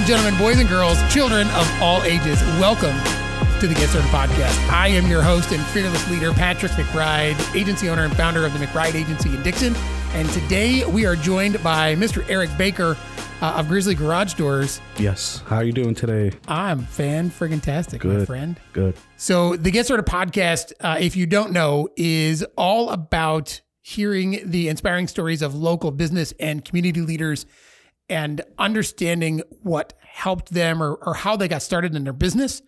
and gentlemen, boys and girls, children of all ages, welcome to the Get Started Podcast. I am your host and fearless leader, Patrick McBride, agency owner and founder of the McBride Agency in Dixon. And today we are joined by Mr. Eric Baker uh, of Grizzly Garage Doors. Yes. How are you doing today? I'm fan friggin' tastic, my Good. friend. Good. So the Get Started podcast, uh, if you don't know, is all about hearing the inspiring stories of local business and community leaders and understanding what helped them or, or how they got started in their business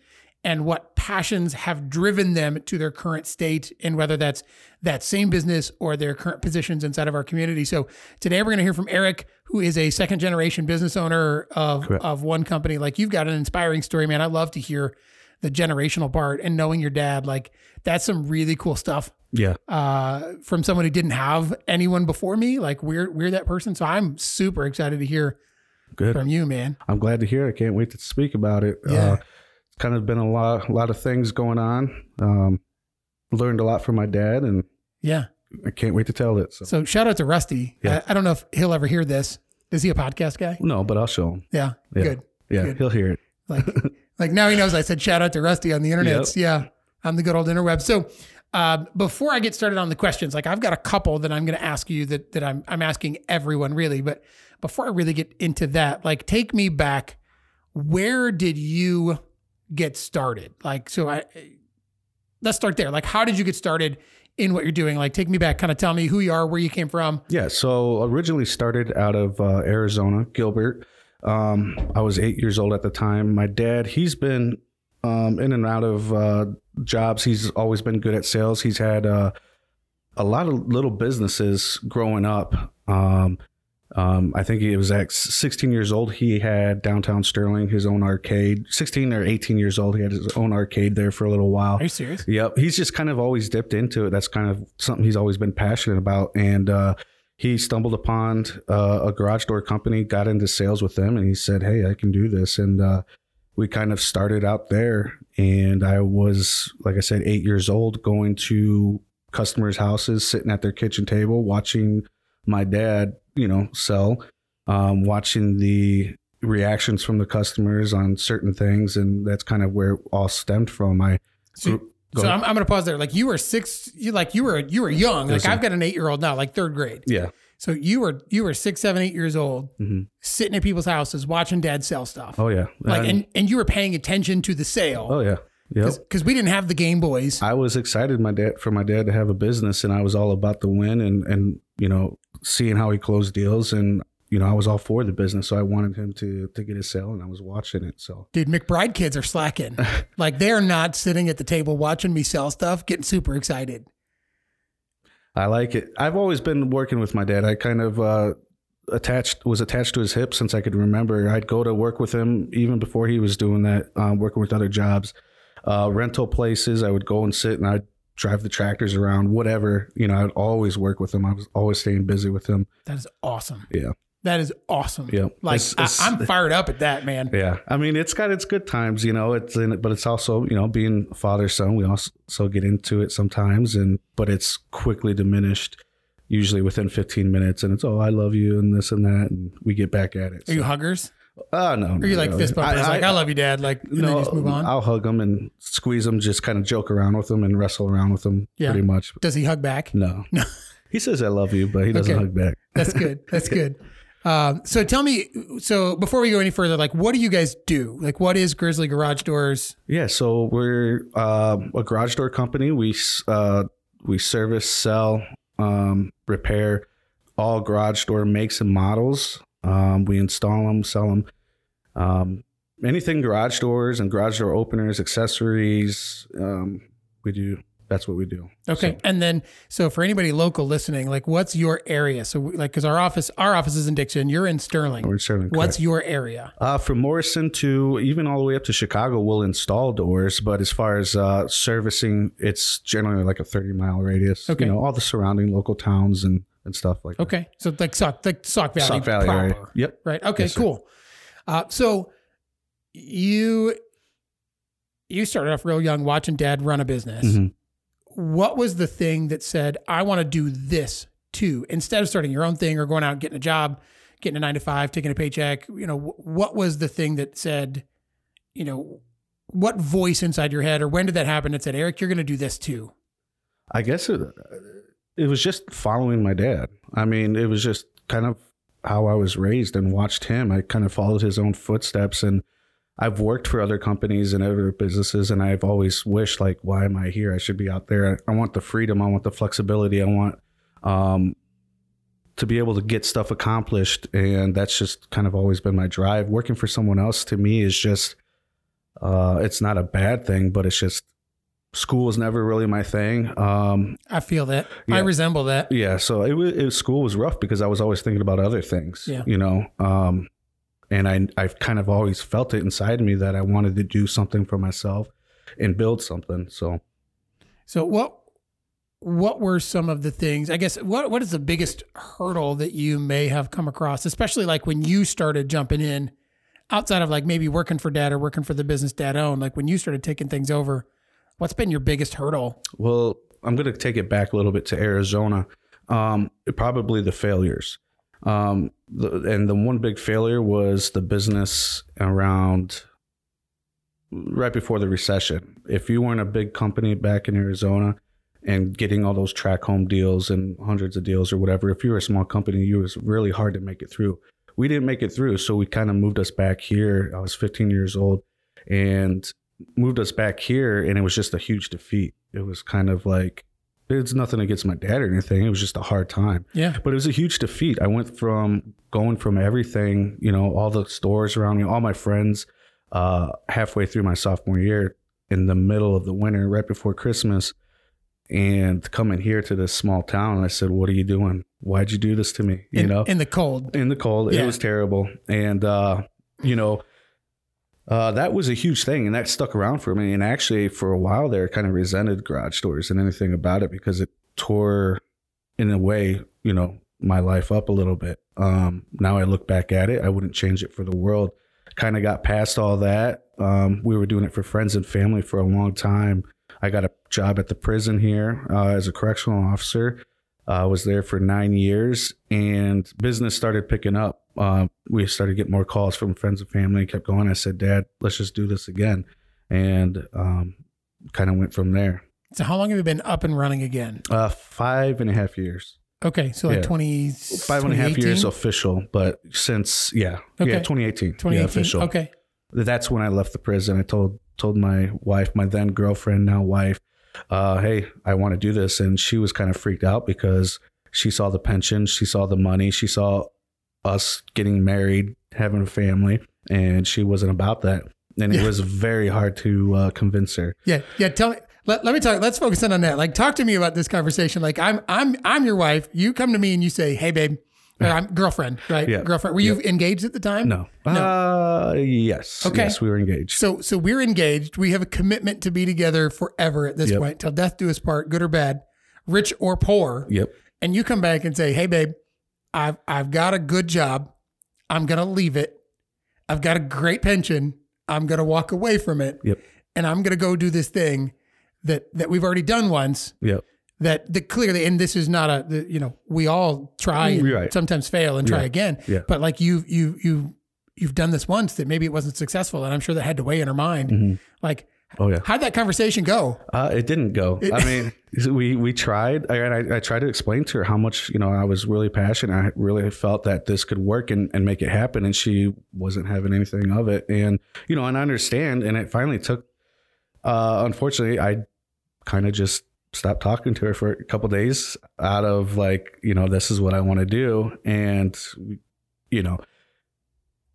and what passions have driven them to their current state and whether that's that same business or their current positions inside of our community. So today we're going to hear from Eric, who is a second generation business owner of, Correct. of one company. Like you've got an inspiring story, man. I love to hear the generational part and knowing your dad. Like that's some really cool stuff Yeah. uh, from someone who didn't have anyone before me. Like we're we're that person. So I'm super excited to hear Good. from you, man. I'm glad to hear. it. I can't wait to speak about it. Yeah. Uh, it's kind of been a lot, a lot of things going on. Um, learned a lot from my dad, and Yeah. I can't wait to tell it. So, So shout out to Rusty. Yeah. I, I don't know if he'll ever hear this. Is he a podcast guy? no, but I'll show him. Yeah. Yeah. Good. Yeah, Good. he'll hear it. Like like now he knows I said shout out to Rusty on the internet. Yeah. On the good old interweb. So uh, before I get started on the questions, like I've got a couple that I'm going to ask you that that I'm I'm asking everyone really, but before I really get into that, like take me back. Where did you get started? Like so I let's start there. Like how did you get started in what you're doing? Like take me back, kind of tell me who you are, where you came from. Yeah. So originally started out of uh, Arizona, Gilbert. Um, I was eight years old at the time. My dad, he's been um, in and out of uh, jobs. He's always been good at sales. He's had uh, a lot of little businesses growing up. Um, um, I think he was at 16 years old. He had downtown Sterling, his own arcade. 16 or 18 years old, he had his own arcade there for a little while. Are you serious? Yep. He's just kind of always dipped into it. That's kind of something he's always been passionate about. And uh, he stumbled upon uh, a garage door company, got into sales with them, and he said, Hey, I can do this. And uh, we kind of started out there. And I was, like I said, eight years old, going to customers' houses, sitting at their kitchen table, watching my dad, you know, sell, um, watching the reactions from the customers on certain things. And that's kind of where it all stemmed from. I So, so. I'm, I'm going to pause there. Like you were six, you like you were you were young. Like sir. I've got an eight year old now, like third grade. Yeah. So you were you were six, seven, eight years old, Mhm. sitting at people's houses watching dad sell stuff. Oh yeah. like And- and you were paying attention to the sale oh yeah. Yep. because we didn't have the Game Boys. I was excited my dad for my dad to have a business and I was all about the win and and you know seeing how he closed deals and you know I was all for the business so I wanted him to to get a sale and I was watching it so Dude, McBride kids are slacking. like they're not sitting at the table watching me sell stuff, getting super excited. I like it. I've always been working with my dad. I kind of uh attached was attached to his hip since I could remember. I'd go to work with him even before he was doing that, um, working with other jobs, uh, rental places. I would go and sit and I'd drive the tractors around, whatever. You know, I'd always work with him. I was always staying busy with him. That is awesome. Yeah. That is awesome. Yeah. Like It's- it's- I, I'm fired up at that, man. Yeah, I mean, it's got its good times, you know. It's in it, but it's also, you know, being father son. We also get into it sometimes, and but it's quickly diminished, usually within 15 minutes. And it's oh, I love you, and this and that, and we get back at it. Are you huggers? Oh no, Or are you like fist bumpers? like I love you, Dad. Like and then you just move on. I'll hug him and squeeze him, just kind of joke around with him and wrestle around with him, Yeah. pretty much. Does he hug back? No, No. he says I love you, but he doesn't Okay. hug back. That's good. That's good. Um, so tell me, so before we go any further, like, what do you guys do? Like, what is Grizzly Garage Doors? Yeah, so we're um, a garage door company. We uh, we service, sell, um, repair all garage door makes and models. Um, we install them, sell them. Um, anything garage doors and garage door openers, accessories. Um, we do. That's what we do. Okay, and then so for anybody local listening, like, what's your area? So, like, because our office, our office is in Dixon. You're in Sterling. We're serving. What's your area? Uh, from Morrison to even all the way up to Chicago, we'll install doors. But as far as uh, servicing, it's generally like a 30 mile radius. Okay. You know, all the surrounding local towns and, and stuff like that. Okay, so like Sauk, like Sauk Valley, Sauk Valley proper, area. Yep. right? Okay, Yes, cool. Uh, so you you started off real young, watching Dad run a business. Mhm. What was the thing that said, "I want to do this too"? Instead of starting your own thing or going out and getting a job, getting a nine to five, taking a paycheck. You know, what was the thing that said, you know, what voice inside your head, or when did that happen? That said, Eric, you're going to do this too. I guess it it was just following my dad. I mean, it was just kind of how I was raised and watched him. I kind of followed his own footsteps and I've worked for other companies and other businesses and I've always wished like why am I here? I should be out there. I want the freedom, I want the flexibility, I want um to be able to get stuff accomplished and that's just kind of always been my drive. Working for someone else to me is just uh it's not a bad thing, but it's just school was never really my thing. Um, I feel that. Yeah. I resemble that. yeah, so it was, it was school was rough because I was always thinking about other things. Yeah. you know, um, and I I've kind of always felt it inside me that I wanted to do something for myself and build something. So So what what were some of the things? I guess what what is the biggest hurdle that you may have come across, especially like when you started jumping in outside of like maybe working for dad or working for the business dad owned, like when you started taking things over, what's been your biggest hurdle? Well, I'm going to take it back a little bit to Arizona. Um, probably the failures. Um, the, and the one big failure was the business around right before the recession. If you weren't a big company back in Arizona and getting all those track home deals and hundreds of deals or whatever, if you were a small company, you was really hard to make it through. We didn't make it through, so we kind of moved us back here. I was 15 years old, and moved us back here and it was just a huge defeat. It was kind of like it's nothing against my dad or anything. It was just a hard time. Yeah. But it was a huge defeat. I went from going from everything, you know, all the stores around me, all my friends, uh, halfway through my sophomore year in the middle of the winter, right before Christmas, and coming here to this small town. And I said, What are you doing? Why'd you do this to me? You in, know, in the cold. in the cold. Yeah. It was terrible. And, uh, you know, uh, that was a huge thing, and that stuck around for me. And actually, for a while there, kind of resented garage doors and anything about it because it tore, in a way, you know, my life up a little bit. Um, now I look back at it, I wouldn't change it for the world. Kind of got past all that. Um, we were doing it for friends and family for a long time. I got a job at the prison here uh, as a correctional officer. I was there for nine years, and business started picking up. Uh, we started getting more calls from friends and family. Kept going. I said, "Dad, let's just do this again," and um, kind of went from there. So how long have you been up and running again? Uh, five and a half years, Okay, so like Yeah. 20 five and a half 2018? years official, but since yeah, Okay. yeah, 2018, 2018. yeah, official. Okay. that's when I left the prison. I told told my wife, my then girlfriend, now wife, uh, hey, I want to do this, and she was kind of freaked out because she saw the pension, she saw the money, she saw us getting married, having a family, and she wasn't about that. And it Yeah. was very hard to uh, convince her. Yeah, yeah. Tell me. Let, let me talk. Let's focus in on that. Like, talk to me about this conversation. Like, I'm I'm I'm your wife. You come to me and you say, "Hey, babe," or I'm girlfriend, right? Yeah. Girlfriend. Were you engaged at the time? No, Uh, yes, Okay. yes, we were engaged. So so we're engaged. We have a commitment to be together forever at this Yep. point, till death do us part, good or bad, rich or poor. Yep. And you come back and say, "Hey, babe, I've I've got a good job. I'm gonna leave it. I've got a great pension. I'm gonna walk away from it, Yep. and I'm gonna go do this thing that that we've already done once. Yep. That that clearly, and this is not a the, you know we all try and Right. sometimes fail and try Yeah. again. Yeah. But like you you you you've done this once that maybe it wasn't successful, and I'm sure that had to weigh in her mind. Mm-hmm. Like, Oh yeah. how'd that conversation go? Uh, it didn't go. I mean, we we tried. I, I I tried to explain to her how much you know I was really passionate. I really felt that this could work and, and make it happen, and she wasn't having anything of it. And you know, and I understand. And it finally took. Uh, unfortunately, I kind of just stopped talking to her for a couple days out of like you know this is what I want to do, and you know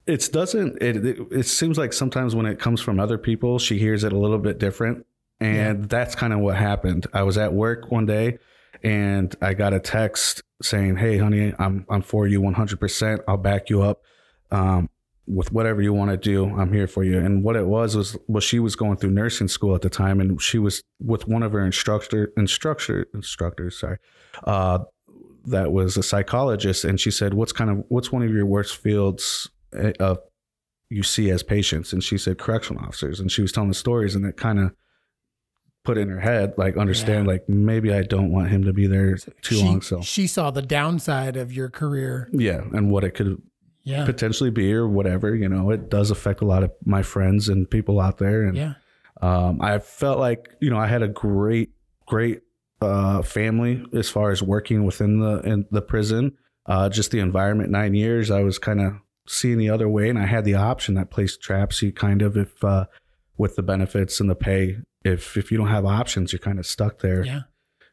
it doesn't it, it it seems like sometimes when it comes from other people she hears it a little bit different. And that's kind of what happened. I was at work one day and i got a text saying hey honey i'm i'm for you 100% i'll back you up um, with whatever you want to do. I'm here for you. And what it was was well she was going through nursing school at the time and she was with one of her instructor instructor instructors sorry uh, that was a psychologist. And she said what's kind of what's one of your worst fields uh, you see as patients and she said correctional officers and she was telling the stories and it kind of put in her head like understand like maybe i don't want him to be there too she, long so she saw the downside of your career. yeah and what it could Yeah. potentially be or whatever. You know, it does affect a lot of my friends and people out there. And Yeah. um, I felt like you know I had a great, great uh, family as far as working within the in the prison. Uh, just the environment. Nine years, I was kind of seeing the other way, and I had the option that place traps you kind of if uh, with the benefits and the pay. If if you don't have options, you're kind of stuck there. Yeah.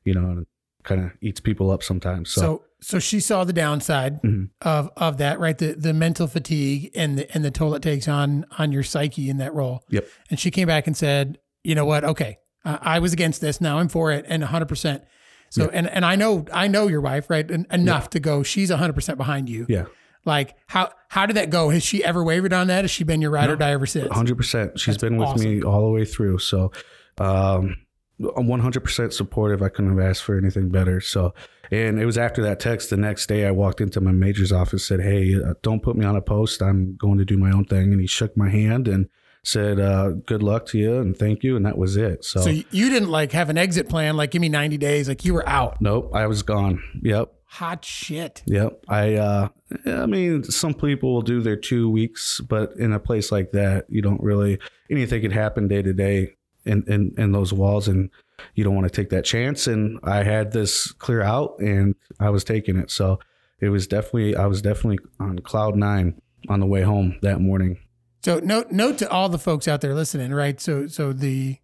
You know, and kind of eats people up sometimes. So, So so she saw the downside Mhm. of of that, right? The the mental fatigue and the and the toll it takes on on your psyche in that role. Yep. And she came back and said, you know what? Okay, uh, I was against this. Now I'm for it, and 100. percent So and and I know I know your wife, right? En- enough to go. She's 100 percent behind you. yeah. Like how how did that go? Has she ever wavered on that? Has she been your ride or die ever since? hundred percent. She's That's been with me all the way through. So, um, I'm one hundred percent supportive. I couldn't have asked for anything better. So, and it was after that text. The next day, I walked into my major's office, said, "Hey, uh, don't put me on a post. I'm going to do my own thing." And he shook my hand and said, uh, "Good luck to you and thank you." And that was it. So, So you you didn't like have an exit plan, like give me 90 days, like you were out. nope, I was gone. Yep. Hot shit. Yep. I uh I mean some people will do their 2 weeks, but in a place like that, you don't really anything could happen day to day in in in those walls and you don't want to take that chance and I had this clear out and I was taking it. So it was definitely I was definitely on cloud 9 on the way home that morning. So note note to all the folks out there listening, right? So so the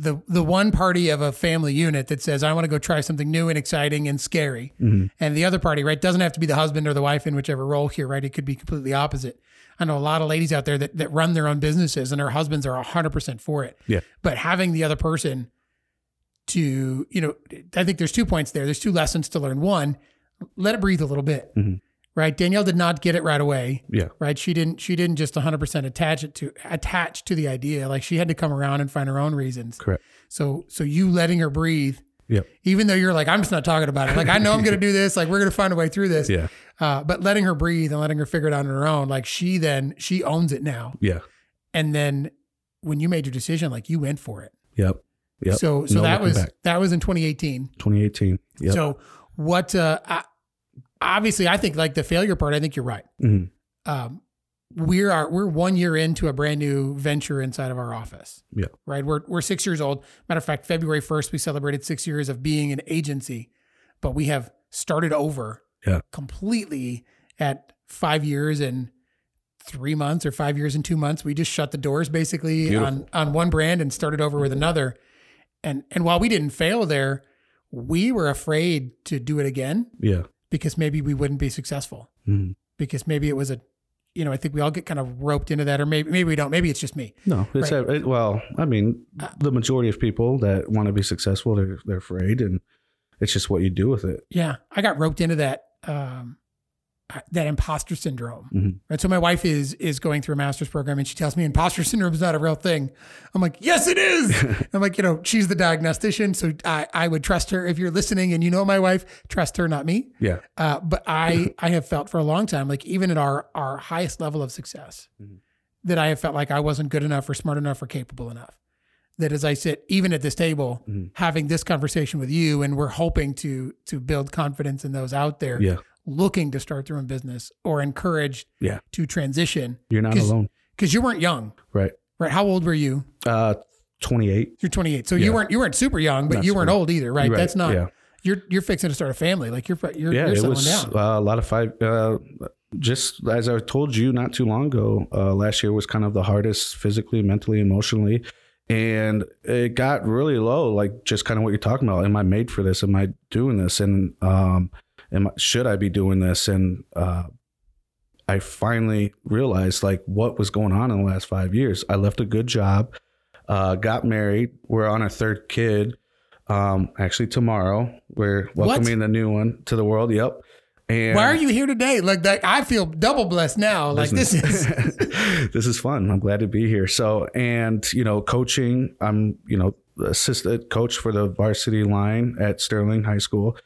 the the one party of a family unit that says I want to go try something new and exciting and scary, Mhm. and the other party, right, doesn't have to be the husband or the wife in whichever role here, right? It could be completely opposite. I know a lot of ladies out there that that run their own businesses and their husbands are hundred percent for it. Yeah. But having the other person to, you know, I think there's two points there. There's two lessons to learn. One, let it breathe a little bit. Mhm. Right. Danielle did not get it right away Yeah. right she didn't she didn't just 100% attach it to attach to the idea like she had to come around and find her own reasons Correct. so so you letting her breathe Yep. even though you're like i'm just not talking about it like i know i'm going to do this like we're going to find a way through this Yeah. uh, but letting her breathe and letting her figure it out on her own like she then she owns it now Yeah. and then when you made your decision like you went for it Yep. Yep. so so No that was back. that was in 2018 2018. Yep. so what uh I, obviously i think like the failure part i think you're right Mhm. um, we are we're one year into a brand new venture inside of our office. Yeah. Right. We're we're six years old. Matter of fact, February first we celebrated six years of being an agency, but we have started over Yeah. completely at five years and three months or five years and two months. We just shut the doors basically on on one brand and started over with another. And and while we didn't fail there, we were afraid to do it again Yeah. Because maybe we wouldn't be successful Mhm. because maybe it was a, you know, I think we all get kind of roped into that, or maybe maybe we don't. Maybe it's just me. No, it's Right. a, it, well. I mean, the majority of people that want to be successful, they're they're afraid, and it's just what you do with it. Yeah, I got roped into that um, uh, that imposter syndrome. Mhm. Right. So my wife is is going through a master's program, and she tells me imposter syndrome is not a real thing. I'm like, yes, it is. I'm like, you know, she's the diagnostician, so I I would trust her. If you're listening and you know my wife, trust her, not me. Yeah, Uh, but I I have felt for a long time, like even at our our highest level of success, Mhm. that I have felt like I wasn't good enough or smart enough or capable enough. That as I sit even at this table, Mhm. having this conversation with you, and we're hoping to to build confidence in those out there yeah, looking to start their own business or encouraged yeah. to transition You're not 'Cause- alone, because you weren't young, right? right? How old were you? Uh, 28. You're 28, so you weren't you weren't super young, but Not you weren't old either, right? Right, That's not. yeah. You're you're fixing to start a family, like you're you're, yeah, you're it was down. uh, a lot of five. Uh, just as I told you not too long ago, uh, last year was kind of the hardest physically, mentally, emotionally. And it got really low, like just kind of what you're talking about. Am I made for this? Am I doing this? And um, am should I be doing this? And uh, I finally realized like what was going on in the last five years. I left a good job, uh, got married. We're on our third kid. Um, actually, tomorrow we're What? welcoming the new one to the world. Yep. And Why are you here today? Like that, I feel double blessed now. Like this is this is fun. I'm glad to be here. So, and you know, coaching. I'm you know assistant coach for the varsity line at Sterling High School.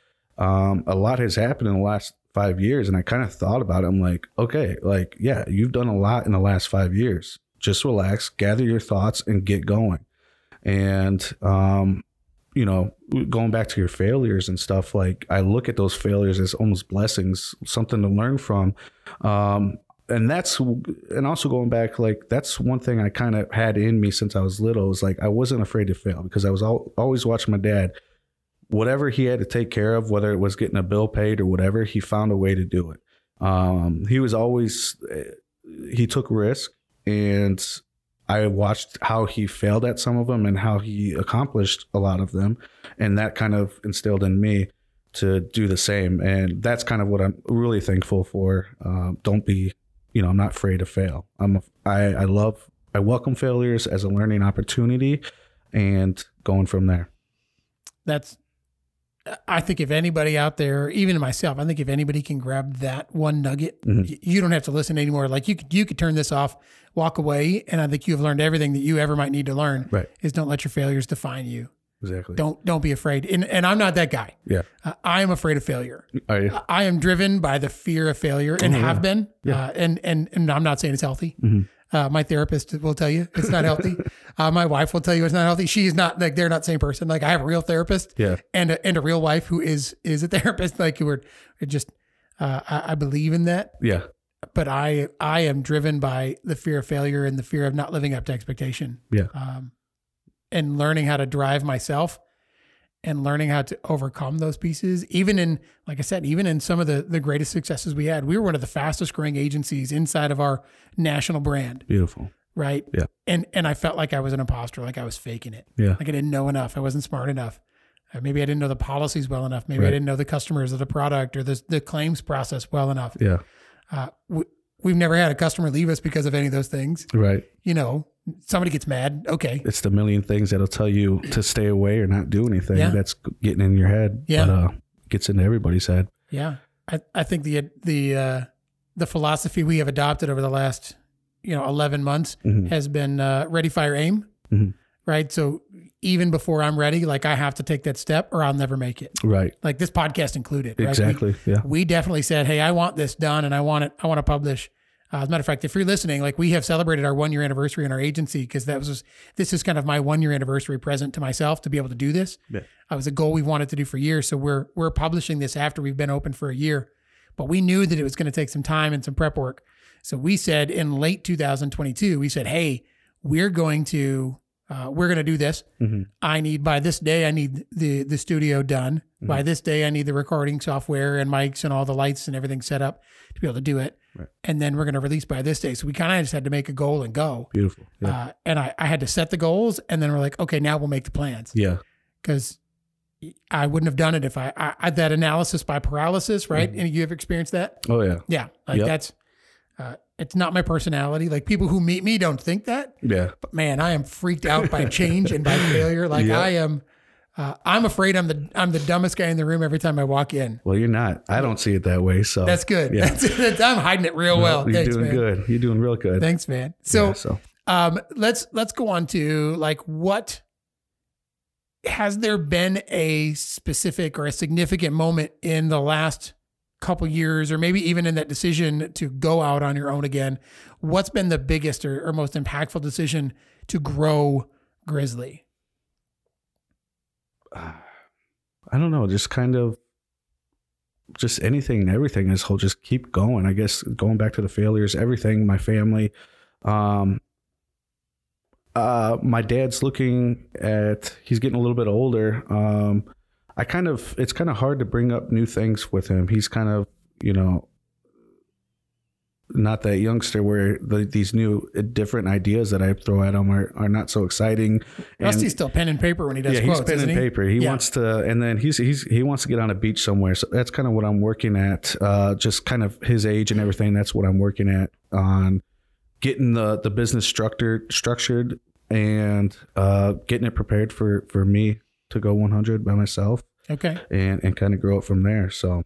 Um, a lot has happened in the last five years, and I kind of thought about it. I'm like, okay, like yeah, you've done a lot in the last five years. Just relax, gather your thoughts, and get going. And um, you know, going back to your failures and stuff, like I look at those failures as almost blessings, something to learn from. Um, and that's and also going back like that's one thing I kind of had in me since I was little is like I wasn't afraid to fail because I was al- always watching my dad whatever he had to take care of whether it was getting a bill paid or whatever he found a way to do it um, he was always eh, he took risk and I watched how he failed at some of them and how he accomplished a lot of them and that kind of instilled in me to do the same and that's kind of what I'm really thankful for um, don't be you know, I'm not afraid to fail. I'm a, I, I love I welcome failures as a learning opportunity and going from there. That's I think if anybody out there, even myself, I think if anybody can grab that one nugget, Mhm. you don't have to listen anymore. Like you could you could turn this off, walk away, and I think you've learned everything that you ever might need to learn. Right. Is don't let your failures define you. Exactly. Don't don't be afraid. And and I'm not that guy. Yeah. Uh, I am afraid of failure. I, I am driven by the fear of failure and Oh, yeah. have been. Yeah. Uh, and and and I'm not saying it's healthy. Mhm. Uh, my therapist will tell you it's not healthy. uh, my wife will tell you it's not healthy. She's not like they're not the same person. Like I have a real therapist yeah. and a, and a real wife who is is a therapist. Like we're it just uh, I, I believe in that, Yeah. but I I am driven by the fear of failure and the fear of not living up to expectation. Yeah. Um, and learning how to drive myself and learning how to overcome those pieces even in like i said even in some of the the greatest successes we had we were one of the fastest growing agencies inside of our national brand Beautiful. right Yeah. and and i felt like i was an imposter like i was faking it Yeah. like i didn't know enough i wasn't smart enough Uh, maybe i didn't know the policies well enough maybe i didn't know the customers or the product or the, the claims process well enough Yeah. uh, we, we've never had a customer leave us because of any of those things Right. you know somebody gets mad okay It's the million things that'll tell you to stay away or not do anything. Yeah. That's getting in your head. Yeah. But, uh, gets into everybody's head. Yeah, I, I think the the uh, the philosophy we have adopted over the last you know eleven months Mhm. has been uh, ready, fire, aim. Mhm. Right. So even before I'm ready, like I have to take that step, or I'll never make it. Right. Like this podcast included. Right? We- Exactly. yeah. We, definitely said, hey, I want this done, and I want it. I want to publish. Uh, as a matter of fact, if you're listening, like we have celebrated our one year anniversary in our agency because that was this is kind of my one year anniversary present to myself to be able to do this. Yeah. It was a goal we wanted to do for years. So we're we're publishing this after we've been open for a year, but we knew that it was going to take some time and some prep work. So we said in late 2022, we said, hey, we're going to uh, we're going to do this. Mhm. I need by this day, I need the the studio done. By this day, I need the recording software and mics and all the lights and everything set up to be able to do it. Right. And then we're going to release by this day. So we kind of just had to make a goal and go. Beautiful. Yeah. Uh, and I, I had to set the goals, and then we're like, okay, now we'll make the plans yeah. because I wouldn't have done it if I, I, I that analysis by paralysis, right? Mm-hmm. And you have experienced that? Oh, yeah. Yeah, like Yep. that's uh, it's not my personality. Like people who meet me don't think that, Yeah. but man, I am freaked out by change and by failure. Like Yeah. I am, uh, I'm afraid I'm the I'm the dumbest guy in the room every time I walk in. Well, you're not. I don't see it that way. So That's good. Yeah. That's, that's- I'm hiding it real No, well. You're Thanks, doing man. good. You're doing real good. Thanks, man. So, Yeah, so um, let's let's go on to like what has there been a specific or a significant moment in the last couple years, or maybe even in that decision to go out on your own again? What's been the biggest or, or most impactful decision to grow Grizzly? I don't know, just kind of just anything and everything is whole just keep going. I guess going back to the failures, everything, my family. Um uh my dad's looking at he's getting a little bit older. Um I kind of it's kind of hard to bring up new things with him. He's kind of, you know, not that youngster where the, these new uh, different ideas that I throw at him are, are not so exciting. And- Rusty's still pen and paper when he does yeah, quotes, he's pen and he? paper. He Yeah. wants to, and then he's he's he wants to get on a beach somewhere. So that's kind of what I'm working at. Uh, just kind of his age and everything. That's what I'm working at on getting the the business structured structured and uh, getting it prepared for for me to go 100 by myself Okay. and and kind of grow it from there. So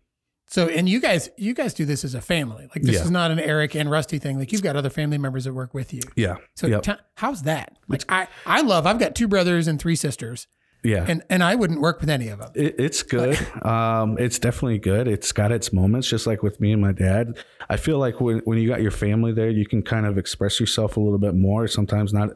So, and you guys, you guys do this as a family. Like this Yeah. is not an Eric and Rusty thing. Like you've got other family members that work with you. yeah, So Yep. t- how's that? Like I, I love. I've got two brothers and three sisters, yeah. and and I wouldn't work with any of them. It, it's good. Um, it's definitely good. It's got its moments, just like with me and my dad. I feel like when, when you got your family there, you can kind of express yourself a little bit more, sometimes not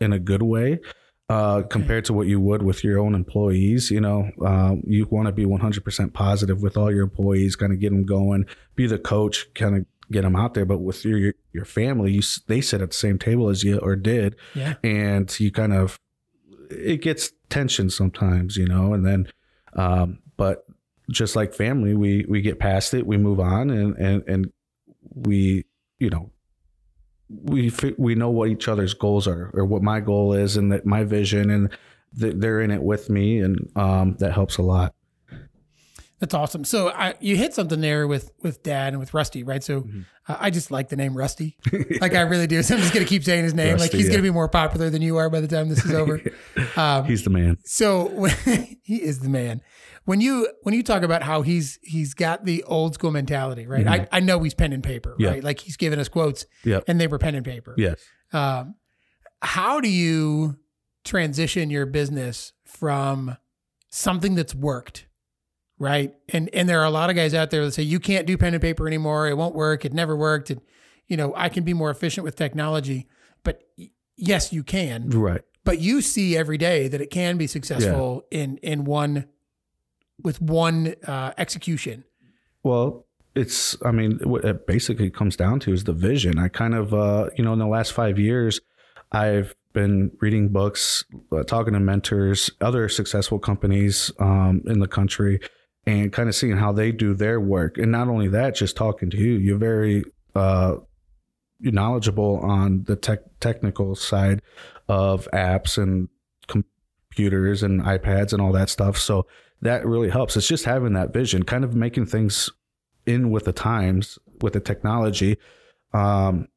in a good way, uh, compared to what you would with your own employees. You know, um, you want to be 100% positive with all your employees, kind of get them going, be the coach, kind of get them out there. But with your your, your family, you they sit at the same table as you or did, Yeah. and you kind of it gets tension sometimes, you know, and then um, but just like family, we we get past it, we move on, and and and we you know we we know what each other's goals are or what my goal is and that my vision and th- they're in it with me and um, that helps a lot That's awesome. So I, you hit something there with with Dad and with Rusty, right? So Mm-hmm. uh, I just like the name Rusty, like I really do. So I'm just gonna keep saying his name. like he's yeah. gonna be more popular than you are by the time this is over. um, he's the man so he is the man. When you when you talk about how he's he's got the old school mentality, right? I, I know he's pen and paper, Mm-hmm. Yeah. right? Like he's giving us quotes, Yep. and they were pen and paper. yes Um, how do you transition your business from something that's worked, right? And and there are a lot of guys out there that say you can't do pen and paper anymore. It won't work. It never worked. And you know I can be more efficient with technology, but yes, you can. right But you see every day that it can be successful in in one with one uh, execution. Well, it's, I mean, what it basically comes down to is the vision. I kind of, uh, you know, in the last five years, I've been reading books, uh, talking to mentors, other successful companies um, in the country, and kind of seeing how they do their work. And not only that, just talking to you, you're very uh, knowledgeable on the tech technical side of apps and computers and iPads and all that stuff. So that really helps. It's just having that vision, kind of making things in with the times, with the technology, um,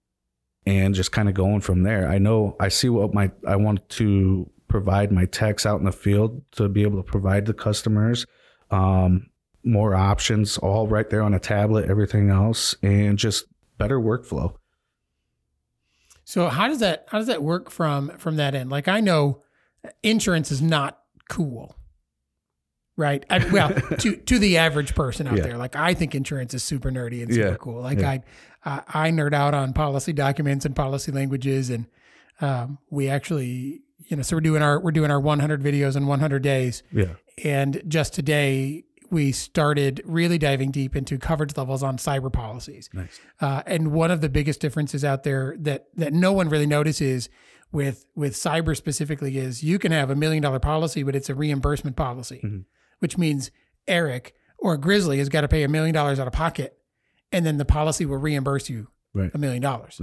and just kind of going from there. I know I see what my I want to provide my techs out in the field to be able to provide the customers um, more options, all right there on a tablet, everything else, and just better workflow. So how does that how does that work from from that end? Like I know insurance is not cool. Right. I, well, to to the average person out Yeah. there, like I think insurance is super nerdy and super Yeah. cool. Like Yeah. I, I I nerd out on policy documents and policy languages, and um, we actually, you know, so we're doing our we're doing our 100 videos in 100 days, Yeah. and just today we started really diving deep into coverage levels on cyber policies. Nice. Uh, and one of the biggest differences out there that that no one really notices with with cyber specifically is you can have a million dollar policy, but it's a reimbursement policy, Mhm. Which means Eric or Grizzly has got to pay a million dollars out of pocket, and then the policy will reimburse you a million dollars.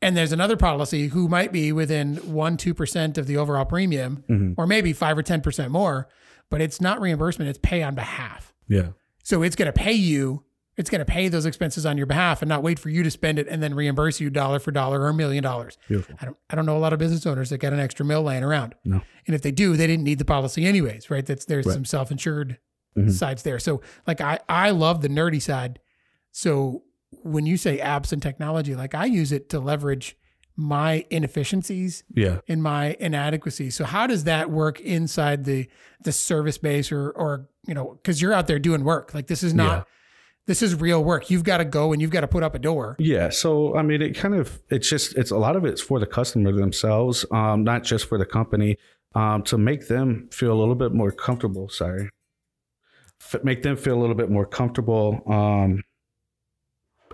And there's another policy who might be within one two percent of the overall premium, Mhm. or maybe five or ten percent more, but it's not reimbursement; it's pay on behalf. Yeah. So it's going to pay you, it's going to pay those expenses on your behalf and not wait for you to spend it and then reimburse you dollar for dollar or a million dollars. Beautiful. I don't, I don't know a lot of business owners that got an extra mill laying around. No. And if they do, they didn't need the policy anyways, right? That's there's Right. some self-insured Mhm. sides there. So like I, I love the nerdy side. So when you say apps and technology, like I use it to leverage my inefficiencies Yeah. in my inadequacies. So how does that work inside the the service base or or you know because you're out there doing work like this is not Yeah. This is real work. You've got to go and you've got to put up a door. Yeah. So, I mean, it kind of, it's just, it's a lot of it's for the customer themselves, um, not just for the company, um, to make them feel a little bit more comfortable. Sorry. F- make them feel a little bit more comfortable, um,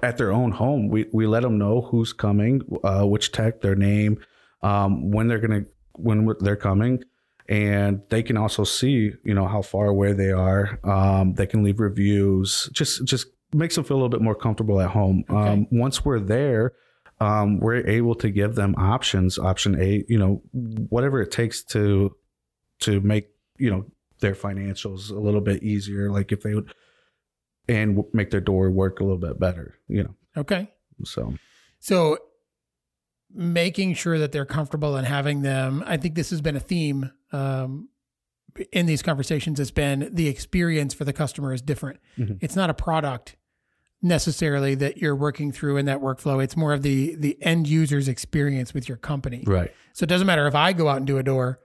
at their own home. We, we let them know who's coming, uh, which tech, their name, um, when they're to, when they're coming. And they can also see, you know, how far away they are. Um, they can leave reviews. Just, just makes them feel a little bit more comfortable at home. Okay. Um, once we're there, um, we're able to give them options. Option A, you know, whatever it takes to to make you know their financials a little bit easier. Like if they would, and w- make their door work a little bit better. You know, Okay. so So making sure that they're comfortable and having them, I think this has been a theme um, in these conversations. It's been the experience for the customer is different. Mhm. It's not a product necessarily that you're working through in that workflow. It's more of the the end user's experience with your company. right, So it doesn't matter if I go out and do a door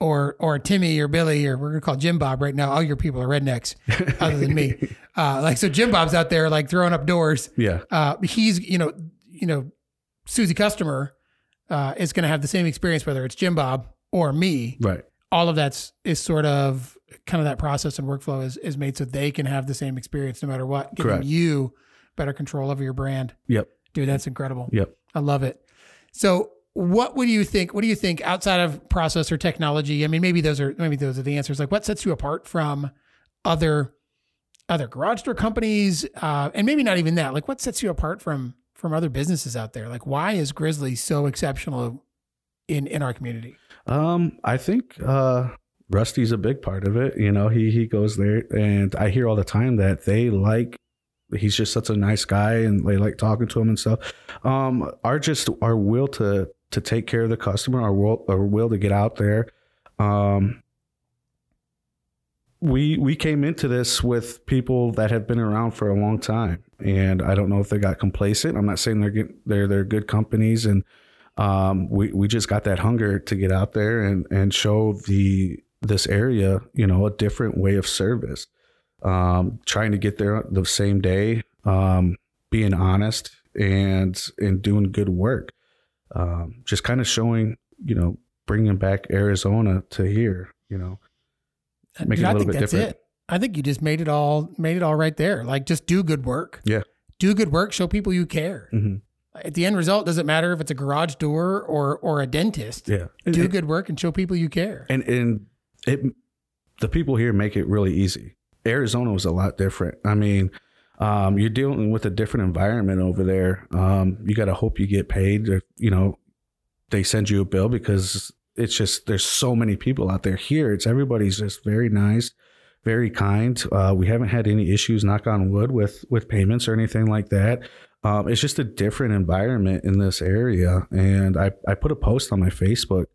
or or Timmy or Billy or we're gonna call Jim Bob right now. All your people are rednecks other than me. Uh, like so Jim Bob's out there like throwing up doors. yeah, Uh, he's you know, you know, Susie customer uh, is gonna have the same experience whether it's Jim Bob or me. right, All of that's is sort of kind of that process and workflow is is made so they can have the same experience no matter what, giving Correct. you better control over your brand. Yep. Dude, that's incredible. Yep. I love it. So what would you think? What do you think outside of process or technology? I mean, maybe those are maybe those are the answers. Like, what sets you apart from other other garage door companies, uh, and maybe not even that. Like, what sets you apart from from other businesses out there? Like, why is Grizzly so exceptional in in our community? Um, I think uh, Rusty's a big part of it. You know, he he goes there, and I hear all the time that they like. He's just such a nice guy, and they like talking to him and stuff. Um, our just our will to to take care of the customer, our will our will to get out there. Um, we we came into this with people that have been around for a long time, and I don't know if they got complacent. I'm not saying they're get, they're they're good companies, and um, we we just got that hunger to get out there and and show the this area, you know, a different way of service. Um, trying to get there the same day, um, being honest and and doing good work. Um, just kind of showing, you know, bringing back Arizona to here, you know. Make it Dude, a I little think bit different. it. I think you just made it all made it all right there. Like, just do good work. Yeah. Do good work. Show people you care. hmm At the end result, doesn't matter if it's a garage door or or a dentist. Yeah. Do good work and show people you care. and and it the people here make it really easy. Arizona was a lot different. I mean, um, you're dealing with a different environment over there. Um, you got to hope you get paid. Or, you know, they send you a bill because it's just there's so many people out there. Here, it's everybody's just very nice, very kind. Uh, we haven't had any issues, knock on wood, with with payments or anything like that. Um, it's just a different environment in this area, and I I put a post on my Facebook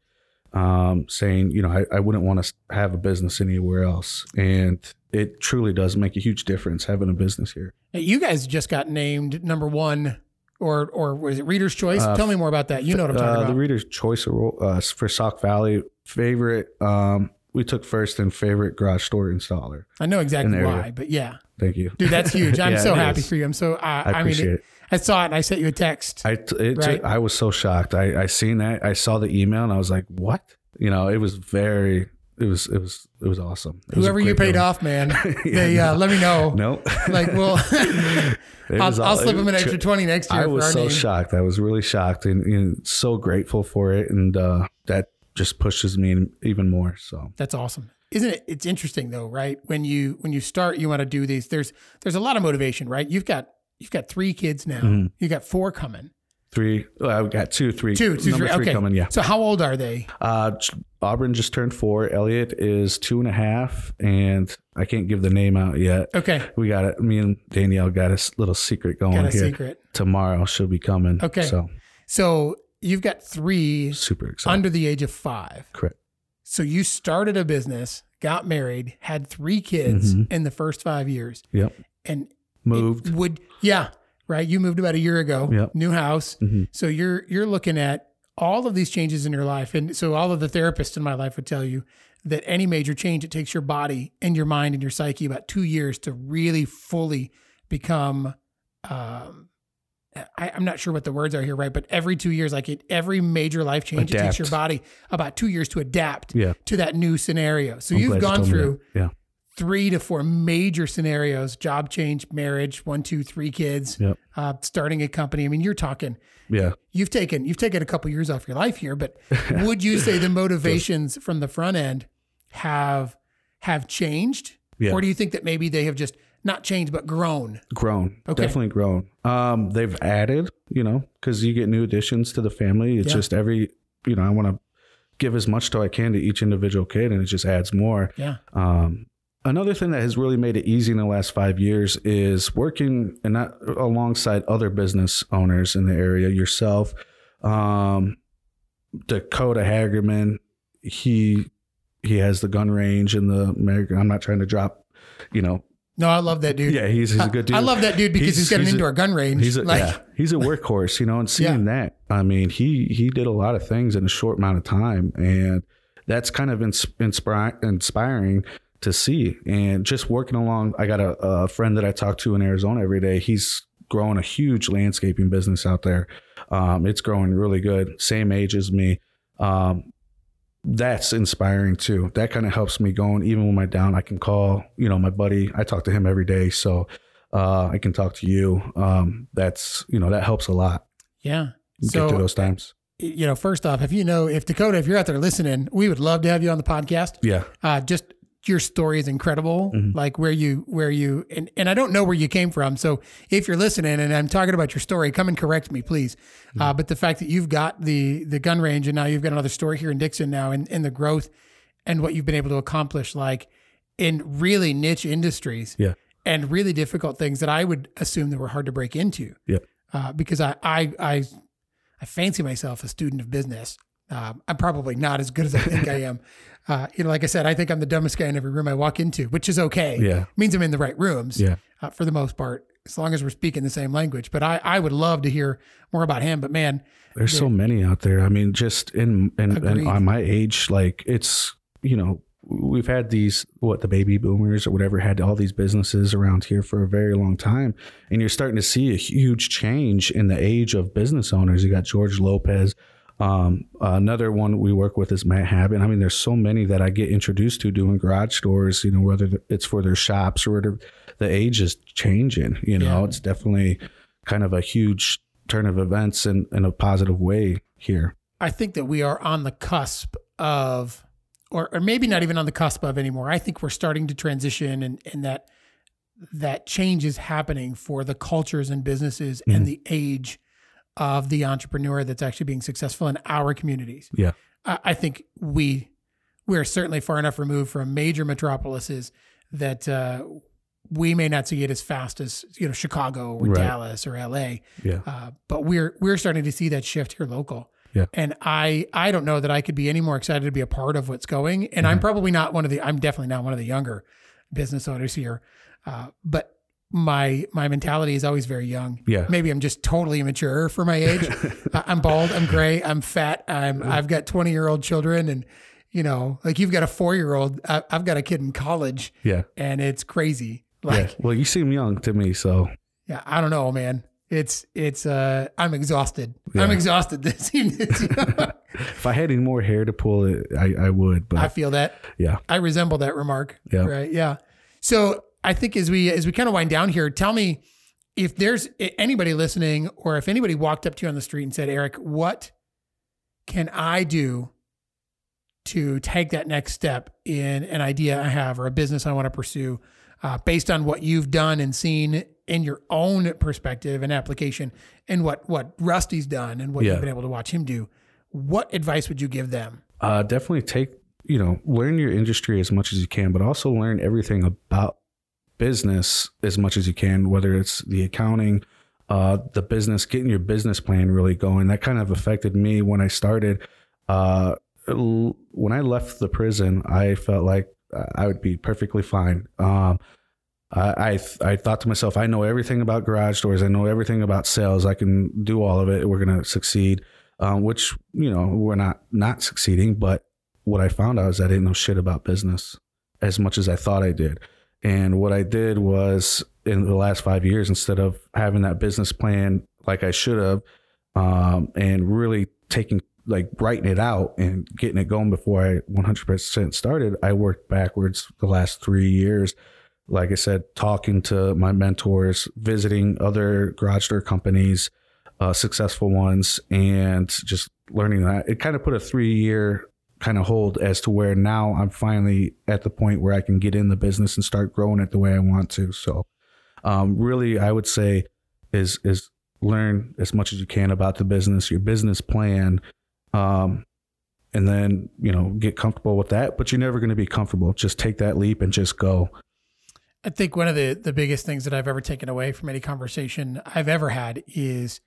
um, saying, you know, I, I wouldn't want to have a business anywhere else. And it truly does make a huge difference having a business here. Hey, You guys just got named number one, or or was it Reader's Choice? Uh, Tell me more about that. You know what I'm talking Uh, about. the Reader's Choice uh, for Sauk Valley favorite. Um, we took first in favorite garage door installer. I know exactly why, but yeah, Thank you. dude, that's huge. I'm Yeah, so happy is. for you. I'm so. I, I I, mean, it. I saw it and I sent you a text. I t- it, Right. I was so shocked. I, I seen that. I saw the email and I was like, what? You know, it was very. It was it was it was awesome. It was Whoever you paid feeling. off, man, Yeah, they uh, no. let me know. No. Like, well, I'll, I'll slip them an was- extra twenty next year I for was our so name. shocked. I was really shocked and, and so grateful for it, and uh, just pushes me even more. So That's awesome. Isn't it? It's interesting though, right? When you when you start, you want to do these. There's there's a lot of motivation, right? You've got you've got three kids now. Mhm. You got four coming. three, well, I've got two, three, Two, two, number three. Okay. coming. Yeah. So how old are they? Uh, Auburn just turned four. Elliot is two and a half, and I can't give the name out yet. Okay, We got it. Me and Danielle got a little secret going got a here. secret. Tomorrow she'll be coming. Okay. So So you've got three super excited. under the age of five. Correct. So you started a business, got married, had three kids Mhm. in the first five years, Yep. and Moved. would yeah right. You moved about a year ago. Yep. New house. Mhm. So you're you're looking at all of these changes in your life, and so all of the therapists in my life would tell you that any major change it takes your body and your mind and your psyche about two years to really fully become. Um, I, I'm not sure what the words are here, right? But every two years, like it, every major life change, it takes your body about two years to adapt Yeah. to that new scenario. So I'm you've glad you gone through. Yeah. three to four major scenarios job change marriage one two three kids Yep. uh, starting a company i mean you're talking Yeah. you've taken you've taken a couple years off your life here but would you say the motivations from the front end have have changed Yeah. or do you think that maybe they have just not changed but grown. Grown. Okay. definitely grown. Um they've added you know because you get new additions to the family. It's Yeah. just every you know i want to give as much to i can to each individual kid and it just adds more. Yeah. Um another thing that has really made it easy in the last five years is working and not alongside other business owners in the area yourself. Um dakota hagerman he he has the gun range in the american i'm not trying to drop you know no i love that dude yeah he's, he's a good dude I love that dude because He's- he's got an he's a- indoor gun range. He's a, like, yeah, he's a workhorse, you know, and seeing that, I mean, he he did a lot of things in a short amount of time, and that's kind of ins- inspire, inspiring to see. And just working along, I got a, a friend that I talk to in Arizona every day. He's growing a huge landscaping business out there. Um, it's growing really good. Same age as me. Um, that's inspiring too. That kind of helps me going. Even when I'm down, I can call, you know, my buddy. I talk to him every day. So uh, I can talk to you. Um, that's you know that helps a lot. Yeah. Get through So those times. you know, first off, if you know, if Dakota, if you're out there listening, we would love to have you on the podcast. Yeah, Uh, just your story is incredible. Mhm. Like where you, where you, and, and I don't know where you came from. So if you're listening and I'm talking about your story, come and correct me, please. Mm-hmm. Uh, but the fact that you've got the, the gun range and now you've got another store here in Dixon now and, and the growth and what you've been able to accomplish, like in really niche industries Yeah. and really difficult things that I would assume that were hard to break into. Yeah. Uh, because I, I, I, I fancy myself a student of business. Um, I'm probably not as good as I think I am. Uh, you know, like I said, I think I'm the dumbest guy in every room I walk into, which is okay. yeah, means I'm in the right rooms yeah. uh, for the most part, as long as we're speaking the same language. But I, I would love to hear more about him. But man, There's so many out there. I mean, just in in, in on my age, like it's you know we've had these what the baby boomers or whatever had all these businesses around here for a very long time, and you're starting to see a huge change in the age of business owners. You got George Lopez. Um, another one we work with is Matt Habit. I mean, there's so many that I get introduced to doing garage doors, You know, whether it's for their shops or whatever. The age is changing. You know, Yeah. it's definitely kind of a huge turn of events in, in a positive way here. I think that we are on the cusp of, or, or maybe not even on the cusp of anymore. I think we're starting to transition and, and that that change is happening for the cultures and businesses and Mhm. the age of the entrepreneur that's actually being successful in our communities. Yeah. I, I think we we're certainly far enough removed from major metropolises that uh, we may not see it as fast as you know Chicago or Right. Dallas or LA. Yeah. Uh, but we're we're starting to see that shift here local. Yeah. And I I don't know that I could be any more excited to be a part of what's going. And I'm Mhm. probably not one of the I'm definitely not one of the younger business owners here. Uh, but my my mentality is always very young. Yeah. Maybe I'm just totally immature for my age. I'm bald. I'm gray. I'm fat. I'm I've got 20 year old children, and you know, like you've got a four year old. I've got a kid in college, Yeah. and it's crazy. yeah. Well, you seem young to me, so yeah, I don't know, man. It's it's uh I'm exhausted. Yeah. I'm exhausted this evening. if I had any more hair to pull it, I, I would. But I feel that. yeah. I resemble that remark. Yeah. Right. Yeah. So I think as we as we kind of wind down here, tell me if there's anybody listening, or if anybody walked up to you on the street and said, "Eric, what can I do to take that next step in an idea I have or a business I want to pursue, uh, based on what you've done and seen in your own perspective and application, and what what Rusty's done and what Yeah. you've been able to watch him do? What advice would you give them? Uh, definitely take, you know, learn your industry as much as you can, but also learn everything about business as much as you can, whether it's the accounting, uh, the business, getting your business plan really going. That kind of affected me when I started. Uh, when I left the prison, I felt like I would be perfectly fine. Um, I, I th- I thought to myself, I know everything about garage doors. I know everything about sales. I can do all of it. We're gonna succeed. Um, which you know we're not not succeeding. But what I found out is I didn't know shit about business as much as I thought I did. And what I did was in the last five years, instead of having that business plan like I should have, um, and really taking like writing it out and getting it going before I 100% started, I worked backwards the last three years. Like I said, talking to my mentors, visiting other garage door companies, uh, successful ones, and just learning that. It kind of put a three year kind of hold as to where now I'm finally at the point where I can get in the business and start growing it the way I want to. So, um, really, I would say is is learn as much as you can about the business, your business plan, um, and then you know get comfortable with that. But you're never going to be comfortable. Just take that leap and just go. I think one of the the biggest things that I've ever taken away from any conversation I've ever had is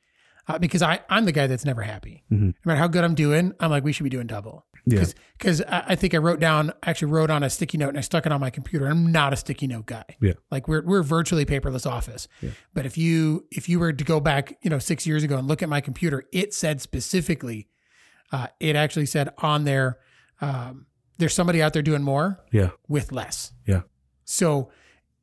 uh, because I I'm the guy that's never happy. Mhm. No matter how good I'm doing, I'm like we should be doing double. Yeah. Because I, I think I wrote down I actually wrote on a sticky note and I stuck it on my computer. I'm not a sticky note guy. Yeah. Like we're we're virtually paperless office. Yeah. But if you if you were to go back you know six years ago and look at my computer, it said specifically, uh, it actually said on there, um, there's somebody out there doing more Yeah. with less. Yeah. So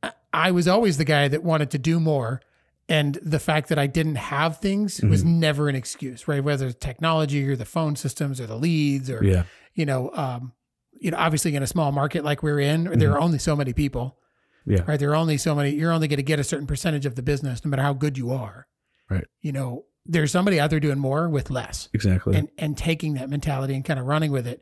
I- I was always the guy that wanted to do more. And the fact that I didn't have things was Mm-hmm. never an excuse, right? Whether it's technology or the phone systems or the leads or, Yeah. you know, um, you know, obviously in a small market like we're in, there are only so many people. Yeah. Right. There are only so many. You're only going to get a certain percentage of the business, no matter how good you are. Right. You know, there's somebody out there doing more with less, Exactly. and and taking that mentality and kind of running with it.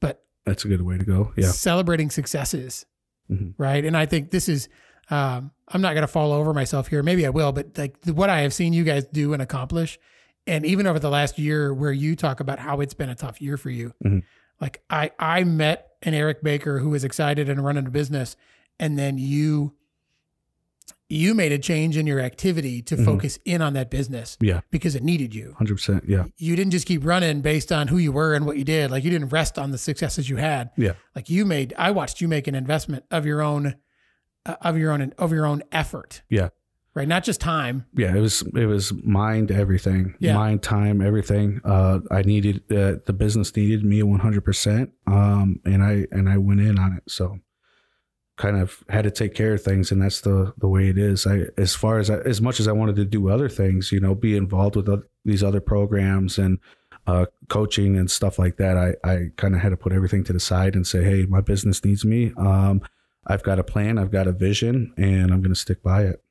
But That's a good way to go. Yeah. celebrating successes, Mhm. right? And I think this is. Um, I'm not going to fall over myself here. Maybe I will, but like the, what I have seen you guys do and accomplish, and even over the last year, where you talk about how it's been a tough year for you. Mhm. Like I, I met an Eric Baker who was excited and running a business, and then you, you made a change in your activity to Mhm. focus in on that business Yeah. because it needed you. 100%. Yeah. You didn't just keep running based on who you were and what you did. Like you didn't rest on the successes you had Yeah. like you made i watched you make an investment of your own uh, of your own of your own effort Yeah. right not just time Yeah. It was, it was mind everything, Yeah. mind, time, everything. Uh, I needed, uh, the business needed me 100%. Um, and I, and I went in on it. So kind of had to take care of things. And that's the, the way it is. I, as far as, I, as much as I wanted to do other things, you know, be involved with oth- these other programs and, uh, coaching and stuff like that, I, I kind of had to put everything to the side and say, Hey, my business needs me. Um, I've got a plan, I've got a vision, and I'm going to stick by it.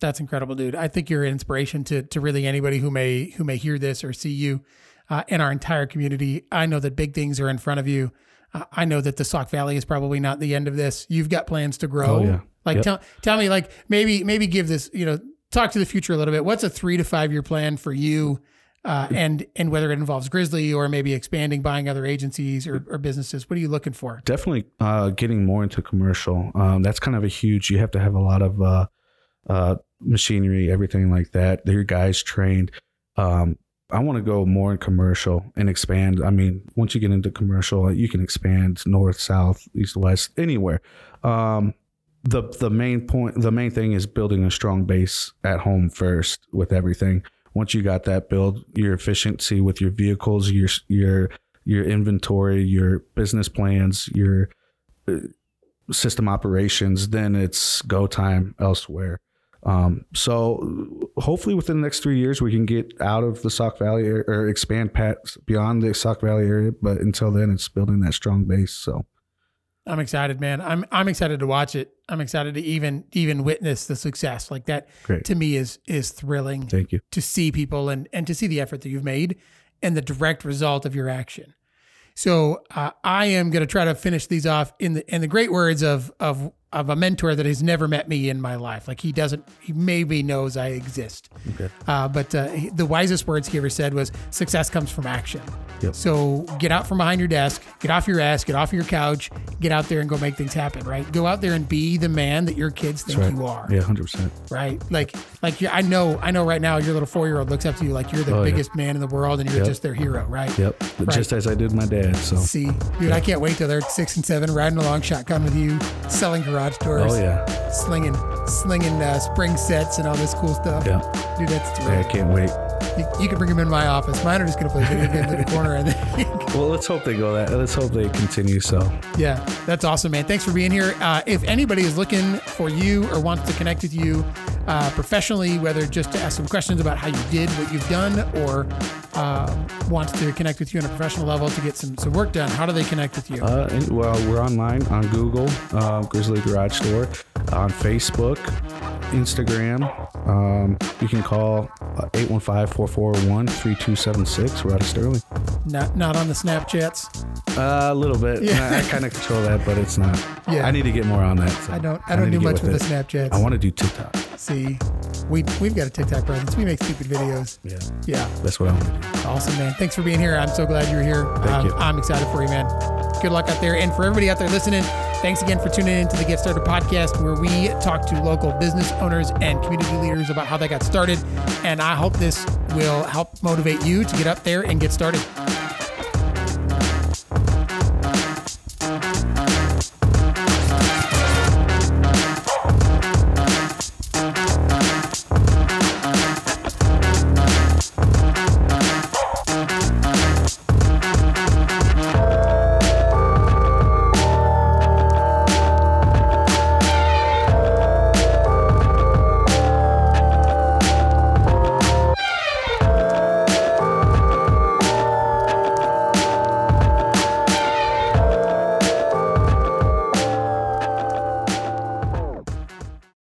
that's incredible dude i think you're an inspiration to to really anybody who may who may hear this or see you uh, in our entire community i know that big things are in front of you uh, i know that the sauk valley is probably not the end of this you've got plans to grow Oh, yeah. like Yep. tell tell me like maybe maybe give this you know talk to the future a little bit what's a three to five year plan for you uh, and and whether it involves Grizzly or maybe expanding, buying other agencies or, or businesses. What are you looking for? definitely uh, getting more into commercial. Um, that's kind of a huge. You have to have a lot of uh, uh, machinery, everything like that. Your guys trained. Um, I want to go more in commercial and expand. I mean, once you get into commercial, you can expand north, south, east, west, anywhere. Um, the the main point, the main thing is building a strong base at home first with everything. Once you got that, build your efficiency with your vehicles, your your your inventory, your business plans, your uh, system operations, then it's go time elsewhere. Um, so hopefully within the next three years we can get out of the Sauk Valley area, or expand past beyond the Sauk Valley area. But until then, it's building that strong base. So I'm excited, man. I'm I'm excited to watch it. I'm excited to even even witness the success. Like that Great. to me is is thrilling thank you. to see people and and to see the effort that you've made and the direct result of your action. So uh, I am going to try to finish these off in the in the great words of of of a mentor that has never met me in my life. Like he doesn't, he maybe knows I exist. Okay. Uh, but uh, he- the wisest words he ever said was, "Success comes from action." Yep. So get out from behind your desk, get off your ass, get off your couch, get out there and go make things happen. Right? Go out there and be the man that your kids think Right. you are Yeah, hundred percent. right? Like, like you, I know, I know right now your little four year old looks up to you like you're the Oh, yeah. biggest man in the world and you're Yep. just their hero, right? Yep. Just as I did my dad. So. See, dude, I can't wait till they're six and seven, riding along shotgun with you, selling garage doors, Oh yeah. slinging, slinging uh, spring sets and all this cool stuff. Yeah. Dude, that's Yeah, I can't wait. You, you can bring them in my office. Mine are just gonna play video games in the corner. I think. Well, let's hope they go that. Let's hope they continue. So Yeah, that's awesome, man. Thanks for being here. Uh, if anybody is looking for you or wants to connect with you uh, professionally, whether just to ask some questions about how you did what you've done or um, wants to connect with you on a professional level to get some, some work done, how do they connect with you? Uh, and, well, we're online on Google, uh, Grizzly Garage Door, on Facebook, Instagram. Um, you can call uh, 815-441-3276. We're out of Sterling. not not on the Snapchats. Uh, a little bit. Yeah. I, I kind of control that, but it's not. Yeah. I need to get more on that. so I don't I don't do much with the. Snapchats. I want to do TikTok. See, we we've got a TikTok presence. We make stupid videos. Yeah, Yeah, that's what I want to do. awesome, man. Thanks for being here. I'm so glad you're here. Thank um, you. I'm excited for you, man. Good luck out there. And for everybody out there listening, thanks again for tuning in to the Get Started podcast, where we talk to local business owners and community leaders about how they got started. And I hope this will help motivate you to get up there and get started.